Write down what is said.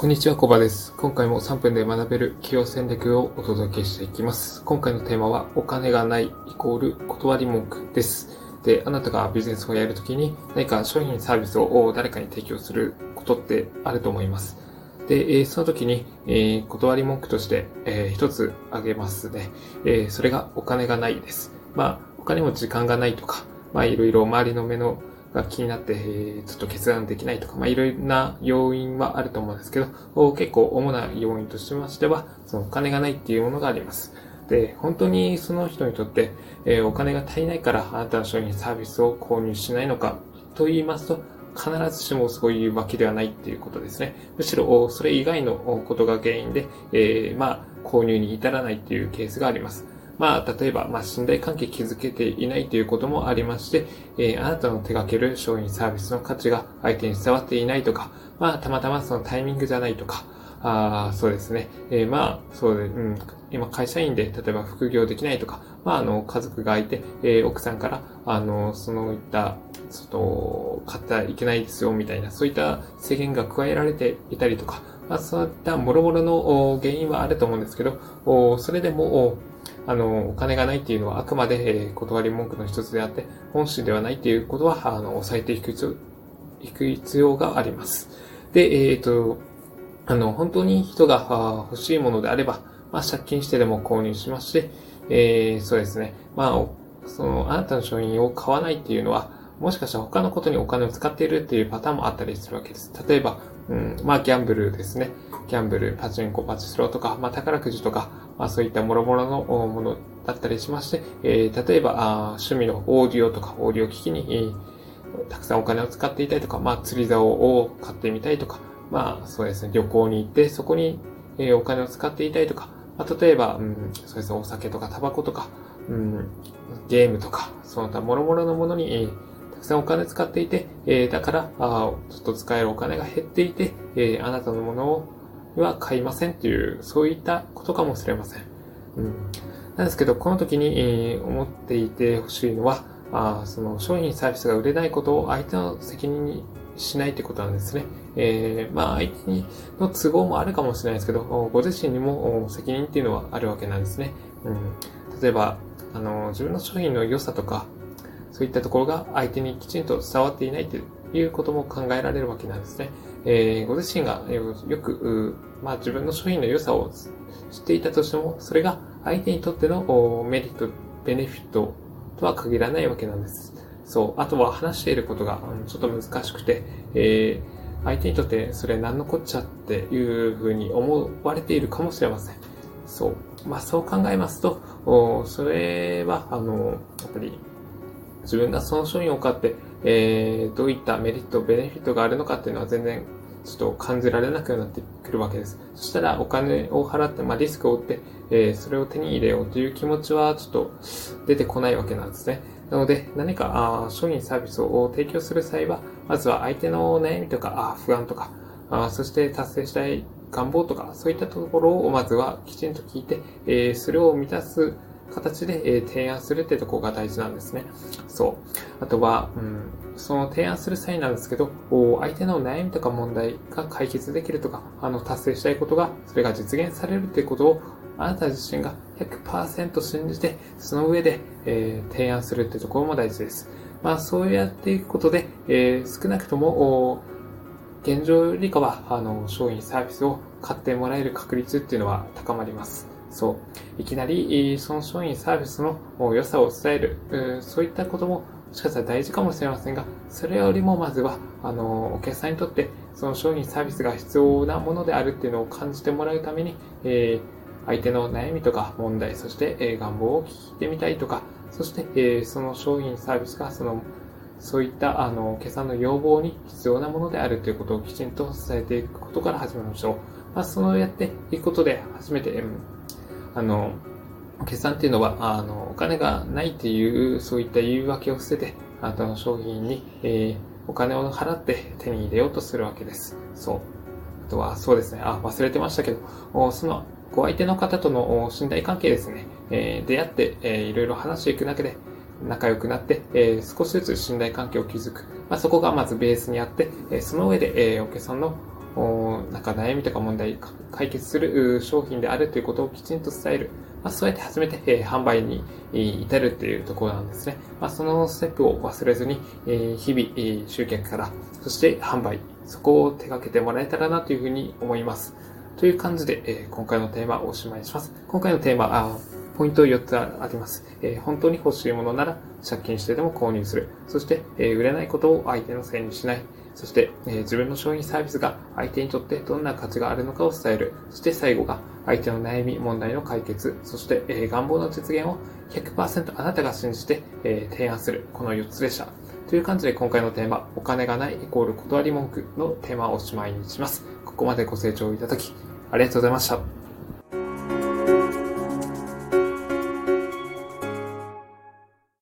こんにちは、コバです。今回も3分で学べる企業戦略をお届けしていきます。今回のテーマは、お金がないイコール断り文句です。で、あなたがビジネスをやるときに何か商品サービスを誰かに提供することってあると思います。で、その時に、え、断り文句として、えー、一つ挙げますね。え、それがお金がないです。まあ、お金も時間がないとか、まあ、いろいろ周りの目のが気になって、えちょっと決断できないとか、まあ、いろいろな要因はあると思うんですけど、結構主な要因としましては、そのお金がないっていうものがあります。で、本当にその人にとって、えー、お金が足りないからあなたの商品サービスを購入しないのかと言いますと、必ずしもそういうわけではないっていうことですね。むしろ、それ以外のことが原因で、えー、まあ、購入に至らないっていうケースがあります。まあ、例えば、まあ、信頼関係築けていないということもありまして、えー、あなたの手掛ける商品サービスの価値が相手に伝わっていないとか、まあ、たまたまそのタイミングじゃないとか、あそうですね。えー、まあ、そうで、うん、今会社員で、例えば副業できないとか、まあ、あの、家族がいて、えー、奥さんから、あの、そのいった、ちょっと、買ってはいけないですよ、みたいな、そういった制限が加えられていたりとか、まあ、そういった諸々の原因はあると思うんですけど、それでも、あの、お金がないっていうのはあくまで、えー、断り文句の一つであって、本心ではないっていうことは、あの、抑えていく必要があります。で、えっ、ー、と、あの、本当に人が欲しいものであれば、まあ、借金してでも購入しまして、えー、そうですね。まあ、その、あなたの商品を買わないっていうのは、もしかしたら他のことにお金を使っているっていうパターンもあったりするわけです。例えば、うん、まあ、ギャンブルですね。ギャンブル、パチンコ、パチスロとか、まあ、宝くじとか、まあ、そういった諸々のものだったりしまして、えー、例えばあ、趣味のオーディオとか、オーディオ機器に、えー、たくさんお金を使っていたりとか、まあ、釣り竿を買ってみたいとか、まあ、そうですね、旅行に行って、そこに、えー、お金を使っていたりとか、まあ、例えば、うん、そうですね、お酒とかタバコとか、うん、ゲームとか、その他諸々のものに、えーくさんお金使っていて、えー、だから、あちょっと使えるお金が減っていて、えー、あなたのものをは買いませんっていう、そういったことかもしれません。うん。なんですけど、この時に、えー、思っていてほしいのは、あその商品サービスが売れないことを相手の責任にしないってことなんですね。えー、まあ相手の都合もあるかもしれないですけど、ご自身にも責任っていうのはあるわけなんですね。うん、例えば、あの、自分の商品の良さとか、そういったところが相手にきちんと伝わっていないということも考えられるわけなんですね。えー、ご自身がよく、まあ、自分の商品の良さを知っていたとしても、それが相手にとってのメリット、ベネフィットとは限らないわけなんです。そう。あとは話していることがちょっと難しくて、えー、相手にとってそれ何のこっちゃっていうふうに思われているかもしれません。そう。まあそう考えますと、それは、あの、やっぱり自分がその商品を買って、えー、どういったメリット、ベネフィットがあるのかっていうのは全然ちょっと感じられなくなってくるわけです。そしたらお金を払って、まあ、リスクを負って、えー、それを手に入れようという気持ちはちょっと出てこないわけなんですね。なので、何かあ商品サービスを提供する際は、まずは相手の悩みとか、あ不安とか、あそして達成したい願望とか、そういったところをまずはきちんと聞いて、えー、それを満たす形で、え提案するってとこが大事なんですね。そう。あとは、うん、その提案する際なんですけど、相手の悩みとか問題が解決できるとか、あの、達成したいことが、それが実現されるっていうことを、あなた自身が100%信じて、その上で、えー、提案するってところも大事です。まあ、そうやっていくことで、えー、少なくとも、現状よりかは、あの、商品サービスを買ってもらえる確率っていうのは高まります。そう。いきなり、その商品サービスの良さを伝える、そういったことも、もしかしたら大事かもしれませんが、それよりもまずは、あの、お客さんにとって、その商品サービスが必要なものであるっていうのを感じてもらうために、えー、相手の悩みとか問題、そして、えー、願望を聞いてみたいとか、そして、えー、その商品サービスが、その、そういった、あの、お客さんの要望に必要なものであるということをきちんと伝えていくことから始めましょう。まあ、そうやっていくことで、初めて、うんあの、決算っていうのは、あの、お金がないっていう、そういった言い訳を捨てて、あなたの商品に、えー、お金を払って手に入れようとするわけです。そう。あとは、そうですね。あ、忘れてましたけど、その、お相手の方との信頼関係ですね。えー、出会って、えー、いろいろ話していくだけで、仲良くなって、えー、少しずつ信頼関係を築く。まあ、そこがまずベースにあって、えー、その上で、えー、お客さんのなんか悩みとか問題解決する商品であるということをきちんと伝える。まあ、そうやって初めて、えー、販売に、えー、至るっていうところなんですね。まあ、そのステップを忘れずに、えー、日々、えー、集客から、そして販売、そこを手掛けてもらえたらなというふうに思います。という感じで、えー、今回のテーマをおしまいします。今回のテーマ、あポイント4つあります、えー、本当に欲しいものなら借金してでも購入する。そして、えー、売れないことを相手のせいにしない。そして、えー、自分の商品サービスが相手にとってどんな価値があるのかを伝える。そして最後が相手の悩み、問題の解決。そして、えー、願望の実現を100%あなたが信じて、えー、提案する。この4つでした。という感じで今回のテーマ、お金がないイコール断り文句のテーマをおしまいにします。ここまでご清聴いただき、ありがとうございました。